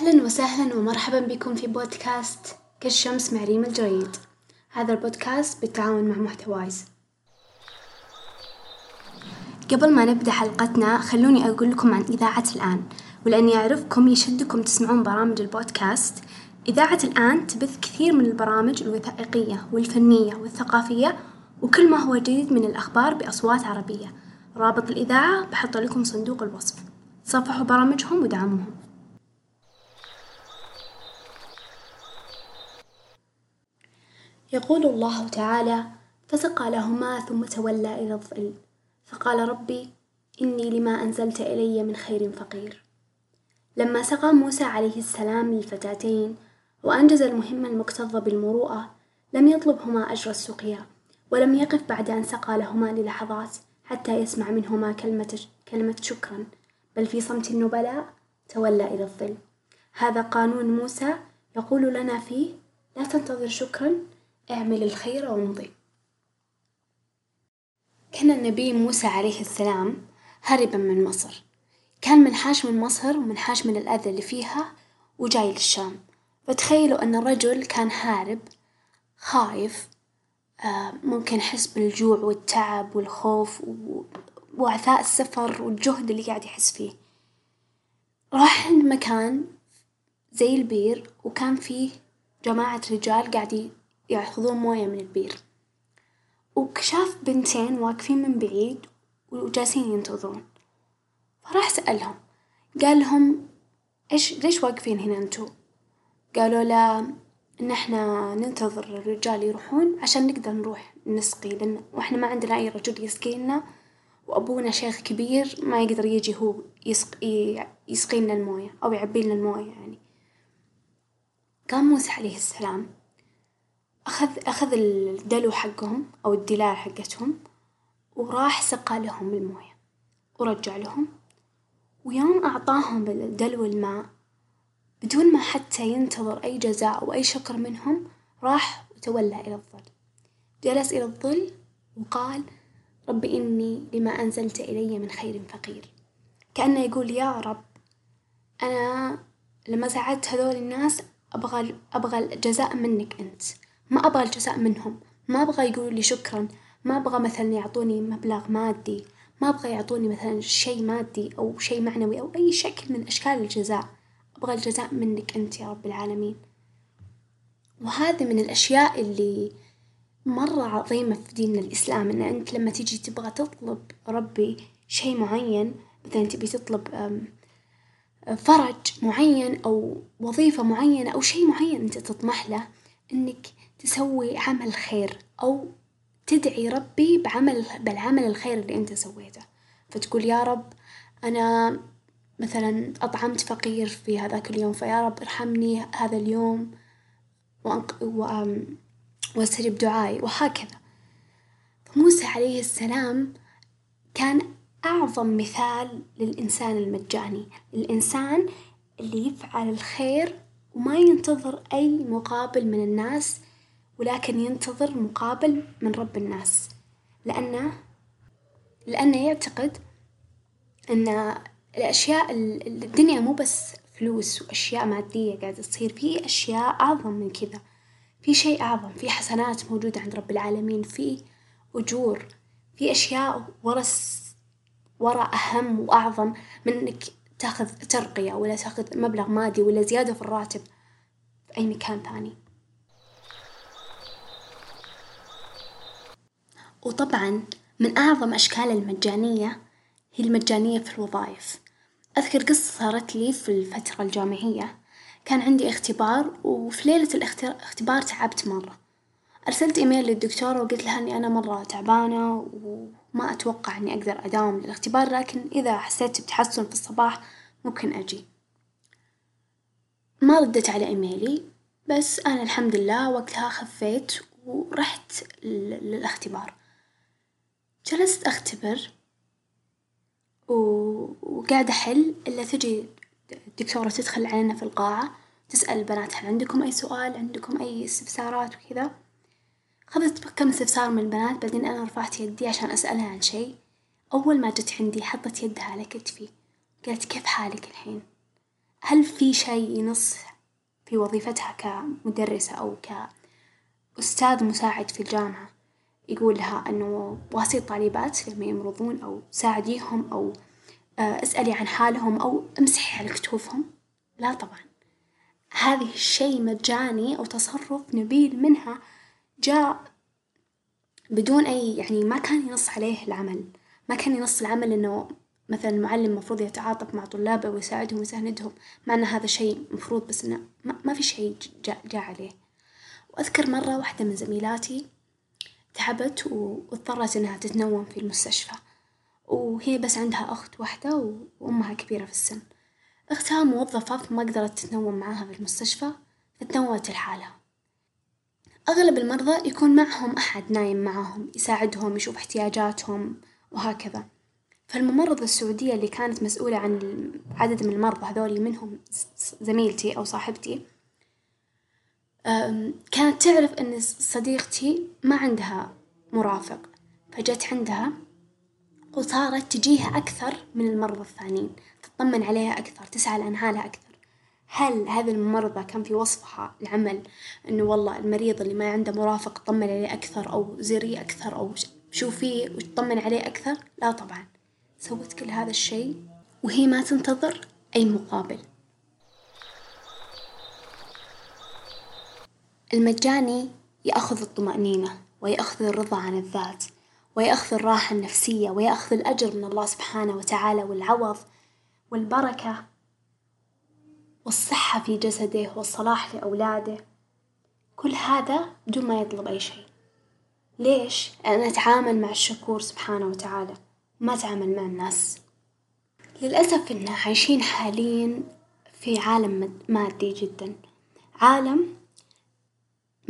أهلا وسهلا ومرحبا بكم في بودكاست كالشمس مع ريم الجريد. هذا البودكاست بالتعاون مع محتوايز. قبل ما نبدأ حلقتنا خلوني أقول لكم عن إذاعة الآن ولأني أعرفكم يشدكم تسمعون برامج البودكاست. إذاعة الآن تبث كثير من البرامج الوثائقية والفنية والثقافية وكل ما هو جديد من الأخبار بأصوات عربية. رابط الإذاعة بحط لكم صندوق الوصف. صفحوا برامجهم ودعموهم. يقول الله تعالى فسقى لهما ثم تولى إلى الظل. فقال ربي إني لما أنزلت إلي من خير فقير. لما سقى موسى عليه السلام للفتاتين وأنجز المهمة المكتظة بالمروءة لم يطلبهما أجر السقيا ولم يقف بعد أن سقى لهما للحظات حتى يسمع منهما كلمة, كلمة شكرا. بل في صمت النبلاء تولى إلى الظل. هذا قانون موسى يقول لنا فيه لا تنتظر شكرا اعمل الخير وامضي. كان النبي موسى عليه السلام هربا من مصر. كان منحاش من مصر ومنحاش من الأذى اللي فيها وجاي للشام. فتخيلوا أن الرجل كان هارب خايف آه، ممكن يحس بالجوع والتعب والخوف وعثاء السفر والجهد اللي قاعد يحس فيه. راح عند مكان زي البير وكان فيه جماعة رجال قاعد ياخذون موية من البير. وشاف بنتين واقفين من بعيد وجالسين ينتظرون. فراح سألهم قال لهم إيش ليش واقفين هنا أنتو؟ قالوا له إن إحنا ننتظر الرجال يروحون عشان نقدر نروح نسقي لأن وإحنا ما عندنا أي رجل يسقينا وأبونا شيخ كبير ما يقدر يجي هو يسقي يسقي لنا الموية أو يعبي لنا الموية يعني. قام موسى عليه السلام أخذ أخذ الدلو حقهم أو الدلال حقتهم وراح سقى لهم الموية ورجع لهم. ويوم أعطاهم الدلو الماء بدون ما حتى ينتظر أي جزاء أو أي شكر منهم راح وتولى إلى الظل. جلس إلى الظل وقال رب إني لما أنزلت إلي من خير فقير. كأنه يقول يا رب أنا لما ساعدت هذول الناس أبغى أبغى الجزاء منك أنت. ما أبغى الجزاء منهم. ما أبغى يقولوا لي شكرا. ما أبغى مثلا يعطوني مبلغ مادي. ما أبغى يعطوني مثلا شيء مادي أو شيء معنوي أو أي شكل من أشكال الجزاء. أبغى الجزاء منك أنت يا رب العالمين. وهذه من الأشياء اللي مرة عظيمة في ديننا الإسلام إن أنت لما تيجي تبغى تطلب ربي شيء معين مثلا تبي تطلب فرج معين أو وظيفة معينة أو شيء معين أنت تطمح له إنك تسوي عمل خير أو تدعي ربي بعمل بالعمل الخير اللي أنت سويته. فتقول يا رب أنا مثلا أطعمت فقير في هذاك اليوم فيا رب ارحمني هذا اليوم وأنق... واستجب دعائي وهكذا. فموسى عليه السلام كان أعظم مثال للإنسان المجاني. الإنسان اللي يفعل الخير وما ينتظر أي مقابل من الناس ولكن ينتظر مقابل من رب الناس لأنه لأنه يعتقد أن الأشياء الدنيا مو بس فلوس وأشياء مادية قاعدة تصير في أشياء أعظم من كذا في شيء أعظم في حسنات موجودة عند رب العالمين في أجور في أشياء ورا ورا أهم وأعظم من إنك تاخذ ترقية ولا تاخذ مبلغ مادي ولا زيادة في الراتب في أي مكان ثاني. وطبعا من أعظم أشكال المجانية هي المجانية في الوظائف. أذكر قصة صارت لي في الفترة الجامعية. كان عندي اختبار وفي ليلة الاختبار تعبت مرة. أرسلت إيميل للدكتورة وقلت لها إني أنا مرة تعبانة وما أتوقع إني أقدر أداوم للاختبار لكن إذا حسيت بتحسن في الصباح ممكن أجي. ما ردت على إيميلي بس أنا الحمد لله وقتها خفيت ورحت للاختبار. جلست أختبر وقاعدة أحل إلا تجي الدكتورة تدخل علينا في القاعة تسأل البنات هل عندكم أي سؤال عندكم أي استفسارات وكذا. أخذت كم استفسار من البنات بعدين أنا رفعت يدي عشان أسألها عن شي أول ما جت عندي حطت يدها على كتفي. قالت كيف حالك الحين؟ هل في شي ينص في وظيفتها كمدرسة أو كأستاذ مساعد في الجامعة؟ يقول لها إنه واسي الطالبات لما يمرضون أو ساعديهم أو اسألي عن حالهم أو امسحي على كتوفهم؟ لا طبعا، هذه الشي مجاني أو تصرف نبيل منها جاء بدون أي يعني ما كان ينص عليه العمل، ما كان ينص العمل إنه مثلا المعلم مفروض يتعاطف مع طلابه ويساعدهم ويساندهم، مع إن هذا شي مفروض بس إنه ما في شي جاء جاء عليه، وأذكر مرة واحدة من زميلاتي تعبت واضطرت إنها تتنوم في المستشفى، وهي بس عندها أخت واحدة وأمها كبيرة في السن، أختها موظفة فما قدرت تتنوم معاها في المستشفى فتنومت لحالها، أغلب المرضى يكون معهم أحد نايم معاهم يساعدهم يشوف احتياجاتهم وهكذا، فالممرضة السعودية اللي كانت مسؤولة عن عدد من المرضى هذولي منهم زميلتي أو صاحبتي كانت تعرف إن صديقتي ما عندها مرافق، فجت عندها وصارت تجيها أكثر من المرضى الثانيين، تطمن عليها أكثر، تسأل عن حالها أكثر، هل هذي الممرضة كان في وصفها العمل إنه والله المريض اللي ما عنده مرافق طمن عليه أكثر أو زريه أكثر أو شوفيه وتطمن عليه أكثر؟ لا طبعا، سوت كل هذا الشي وهي ما تنتظر أي مقابل. المجاني يأخذ الطمأنينة ويأخذ الرضا عن الذات ويأخذ الراحة النفسية ويأخذ الأجر من الله سبحانه وتعالى والعوض والبركة والصحة في جسده والصلاح لأولاده، كل هذا بدون ما يطلب أي شي، ليش؟ لأنه أتعامل مع الشكور سبحانه وتعالى ما أتعامل مع الناس، للأسف إنا عايشين حاليا في عالم مادي جدا، عالم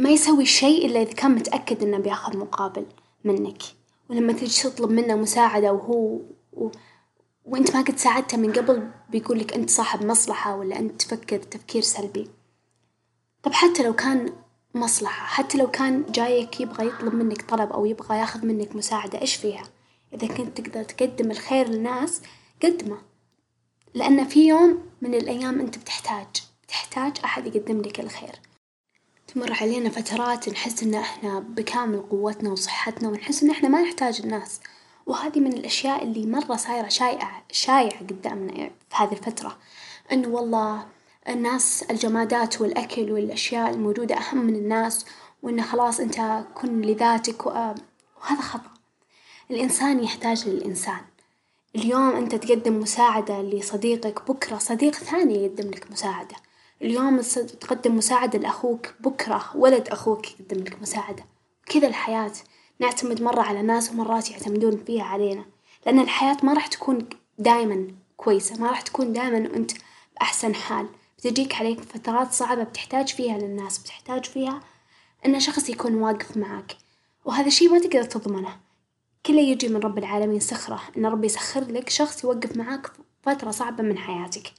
ما يسوي شي إلا إذا كان متأكد إنه بياخذ مقابل منك، ولما تجي تطلب منه مساعدة وهو و... وإنت ما قد ساعدته من قبل بيقولك إنت صاحب مصلحة ولا إنت تفكر تفكير سلبي، طب حتى لو كان مصلحة حتى لو كان جايك يبغى يطلب منك طلب أو يبغى ياخذ منك مساعدة إيش فيها؟ إذا كنت تقدر تقدم الخير للناس قدمه، لأن في يوم من الأيام إنت بتحتاج بتحتاج أحد يقدم لك الخير، تمر علينا فترات نحس إن إحنا بكامل قوتنا وصحتنا ونحس إن إحنا ما نحتاج الناس، وهذي من الأشياء اللي مرة صايرة شايعة شايعة قدامنا في هذي الفترة، إنه والله الناس الجمادات والأكل والأشياء الموجودة أهم من الناس، وإنه خلاص إنت كن لذاتك وهذا خطأ، الإنسان يحتاج للإنسان، اليوم إنت تقدم مساعدة لصديقك بكرة صديق ثاني يقدم لك مساعدة، اليوم تقدم مساعدة لأخوك بكرة ولد أخوك يقدم لك مساعدة، كذا الحياة نعتمد مرة على ناس ومرات يعتمدون فيها علينا، لأن الحياة ما راح تكون دايمًا كويسة ما راح تكون دايمًا وإنت بأحسن حال، بتجيك عليك فترات صعبة بتحتاج فيها للناس بتحتاج فيها إن شخص يكون واقف معاك، وهذا الشي ما تقدر تضمنه، كله يجي من رب العالمين سخرة إن ربي يسخر لك شخص يوقف معاك فترة صعبة من حياتك،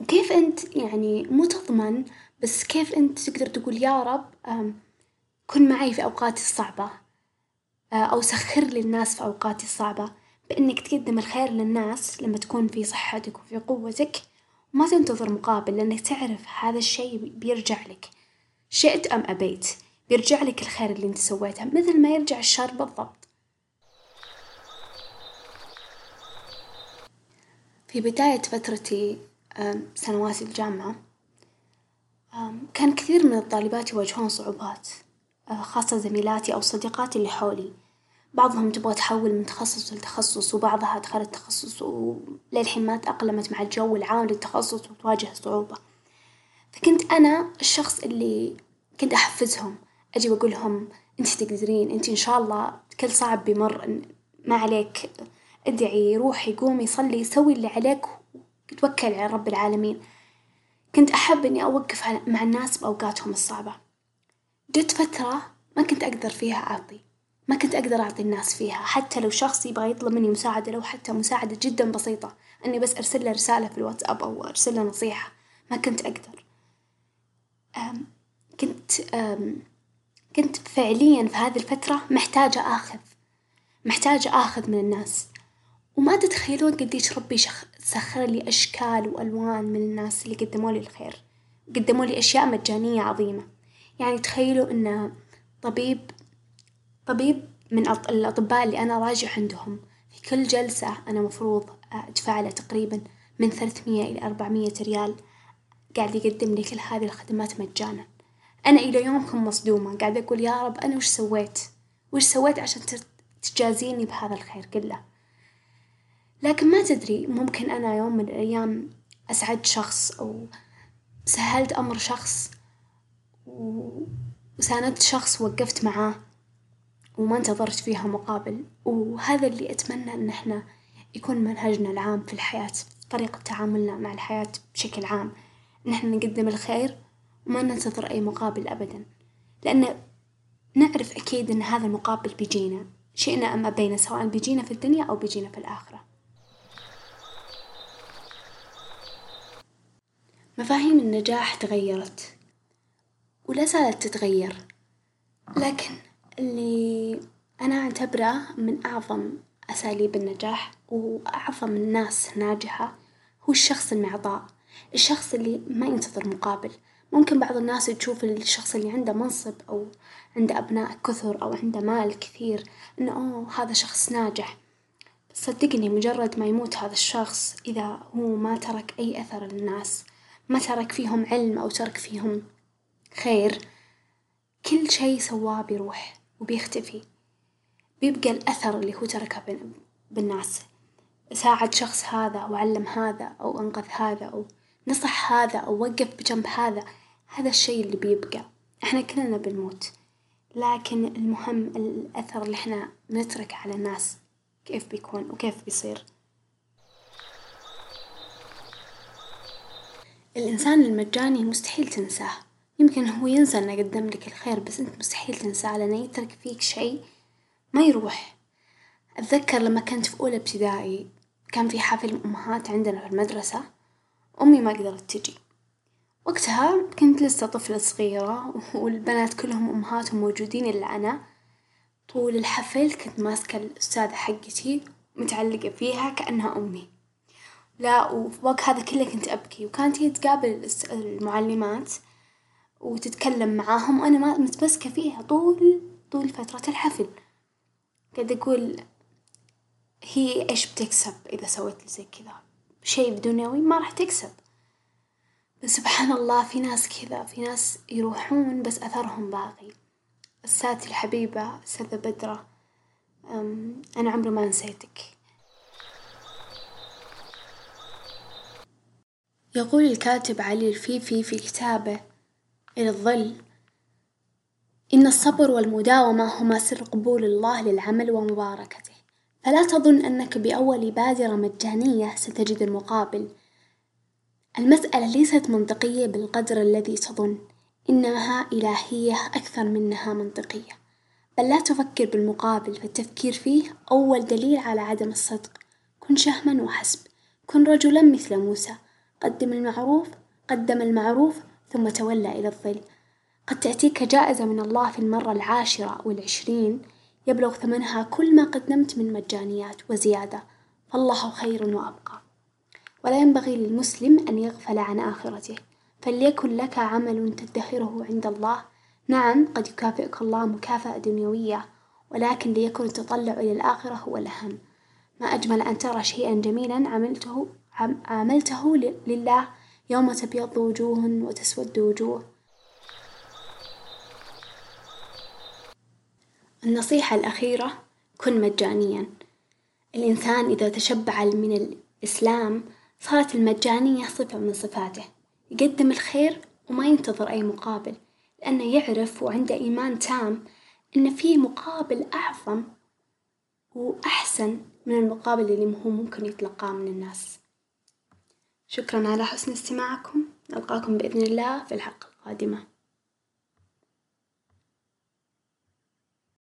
وكيف إنت يعني مو تضمن بس كيف إنت تقدر تقول يا رب كن معي في أوقاتي الصعبة أو سخر لي الناس في أوقاتي الصعبة بإنك تقدم الخير للناس لما تكون في صحتك وفي قوتك وما تنتظر مقابل لأنك تعرف هذا الشي بيرجع لك شئت أم أبيت بيرجع لك الخير اللي إنت سويته مثل ما يرجع الشر بالضبط. في بداية فترتي سنوات الجامعة. كان كثير من الطالبات يواجهون صعوبات خاصة زميلاتي أو صديقاتي اللي حولي، بعضهم تبغى تحول من تخصص لتخصص وبعضها دخلت تخصص وللحين ما تأقلمت مع الجو العام للتخصص وتواجه صعوبة، فكنت أنا الشخص اللي كنت أحفزهم أجي وأقول لهم إنتي تقدرين إنتي إن شاء الله كل صعب بيمر ما عليك ادعي روحي قومي صلي سوي اللي عليك وتوكلي على رب العالمين، كنت أحب إني أوقف مع الناس بأوقاتهم الصعبة، جت فترة ما كنت أقدر فيها أعطي، ما كنت أقدر أعطي الناس فيها. حتى لو شخص يبغى يطلب مني مساعدة لو حتى مساعدة جدا بسيطة إني بس أرسل له رسالة في الواتساب أو أرسل له نصيحة. ما كنت أقدر، كنت كنت فعليًا في هذي الفترة محتاجة آخذ. محتاجة آخذ من الناس، وما تتخيلون قديش ربي سخر لي أشكال وألوان من الناس اللي قدموا لي الخير قدموا لي أشياء مجانية عظيمة. يعني تخيلوا إن طبيب طبيب من الأطباء اللي أنا راجع عندهم في كل جلسة أنا مفروض أدفع له تقريبا من ثلاثمية إلى أربعمية ريال قاعد يقدم لي كل هذه الخدمات مجانا. أنا إلى يومكم مصدومة قاعدة أقول يا رب أنا وش سويت؟ وش سويت عشان تجازيني بهذا الخير كله؟ لكن ما تدري ممكن أنا يوم من الأيام أسعدت شخص أو سهلت أمر شخص وساندت شخص وقفت معاه وما انتظرت فيها مقابل. وهذا اللي أتمنى إن إحنا يكون منهجنا العام في الحياة طريقة تعاملنا مع الحياة بشكل عام. إن إحنا نقدم الخير وما ننتظر أي مقابل أبدا. لأن نعرف أكيد إن هذا المقابل بيجينا شئنا أم أبينا سواء بيجينا في الدنيا أو بيجينا في الآخرة. مفاهيم النجاح تغيرت ولا زالت تتغير. لكن اللي أنا أعتبره من أعظم أساليب النجاح وأعظم الناس ناجحة هو الشخص المعطاء الشخص اللي ما ينتظر مقابل. ممكن بعض الناس تشوف الشخص اللي عنده منصب أو عنده أبناء كثر أو عنده مال كثير إنه أوه هذا شخص ناجح. صدقني مجرد ما يموت هذا الشخص إذا هو ما ترك أي أثر للناس. ما ترك فيهم علم أو ترك فيهم خير. كل شي سواه بيروح وبيختفي. بيبقى الأثر اللي هو تركه بالناس. ساعد شخص هذا وعلم هذا أو أنقذ هذا أو نصح هذا أو وقف بجنب هذا هذا الشي اللي بيبقى. إحنا كلنا بنموت. لكن المهم الأثر اللي إحنا نتركه على الناس كيف بيكون وكيف بيصير. الإنسان المجاني مستحيل تنساه. يمكن هو ينسى إنه قدم لك الخير بس أنت مستحيل تنساه لأنه يترك فيك شي ما يروح. أتذكر لما كنت في أولى ابتدائي كان في حفل أمهات عندنا في المدرسة. أمي ما قدرت تجي. وقتها كنت لسه طفلة صغيرة والبنات كلهم أمهاتهم موجودين إلا أنا. طول الحفل كنت ماسكة الأستاذة حقتي متعلقة فيها كأنها أمي. لا وفوق هذا كله كنت أبكي وكانت هي تقابل المعلمات وتتكلم معاهم وأنا ما متمسكة فيها طول طول فترة الحفل. قاعدة أقول هي إيش بتكسب إذا سويت زي كذا؟ شي دنيوي ما راح تكسب. بس سبحان الله في ناس كذا في ناس يروحون بس أثرهم باقي. أستاذتي الحبيبة أستاذة بدرة أنا عمري ما نسيتك. يقول الكاتب علي الفيفي في كتابه الظل إن الصبر والمداومة هما سر قبول الله للعمل ومباركته. فلا تظن أنك بأول بادرة مجانية ستجد المقابل. المسألة ليست منطقية بالقدر الذي تظن. إنها إلهية أكثر منها منطقية. بل لا تفكر بالمقابل فالتفكير فيه أول دليل على عدم الصدق. كن شهما وحسب. كن رجلا مثل موسى. قدم المعروف قدم المعروف ثم تولى إلى الظل. قد تأتيك جائزة من الله في المرة العاشرة أو العشرين يبلغ ثمنها كل ما قدمت من مجانيات وزيادة. فالله خير وأبقى. ولا ينبغي للمسلم أن يغفل عن آخرته. فليكن لك عمل تدخره عند الله. نعم قد يكافئك الله مكافأة دنيوية ولكن ليكن التطلع إلى الآخرة هو الأهم. ما أجمل أن ترى شيئا جميلا عملته عملته لله. يوم تبيض وجوه وتسود وجوه. النصيحة الأخيرة كن مجانيا. الإنسان إذا تشبع من الإسلام صارت المجانية صفة من صفاته. يقدم الخير وما ينتظر أي مقابل لأنه يعرف وعنده إيمان تام إن في مقابل أعظم وأحسن من المقابل اللي هو ممكن يتلقاه من الناس. شكرا على حسن استماعكم. نلقاكم بإذن الله في الحلقة القادمة.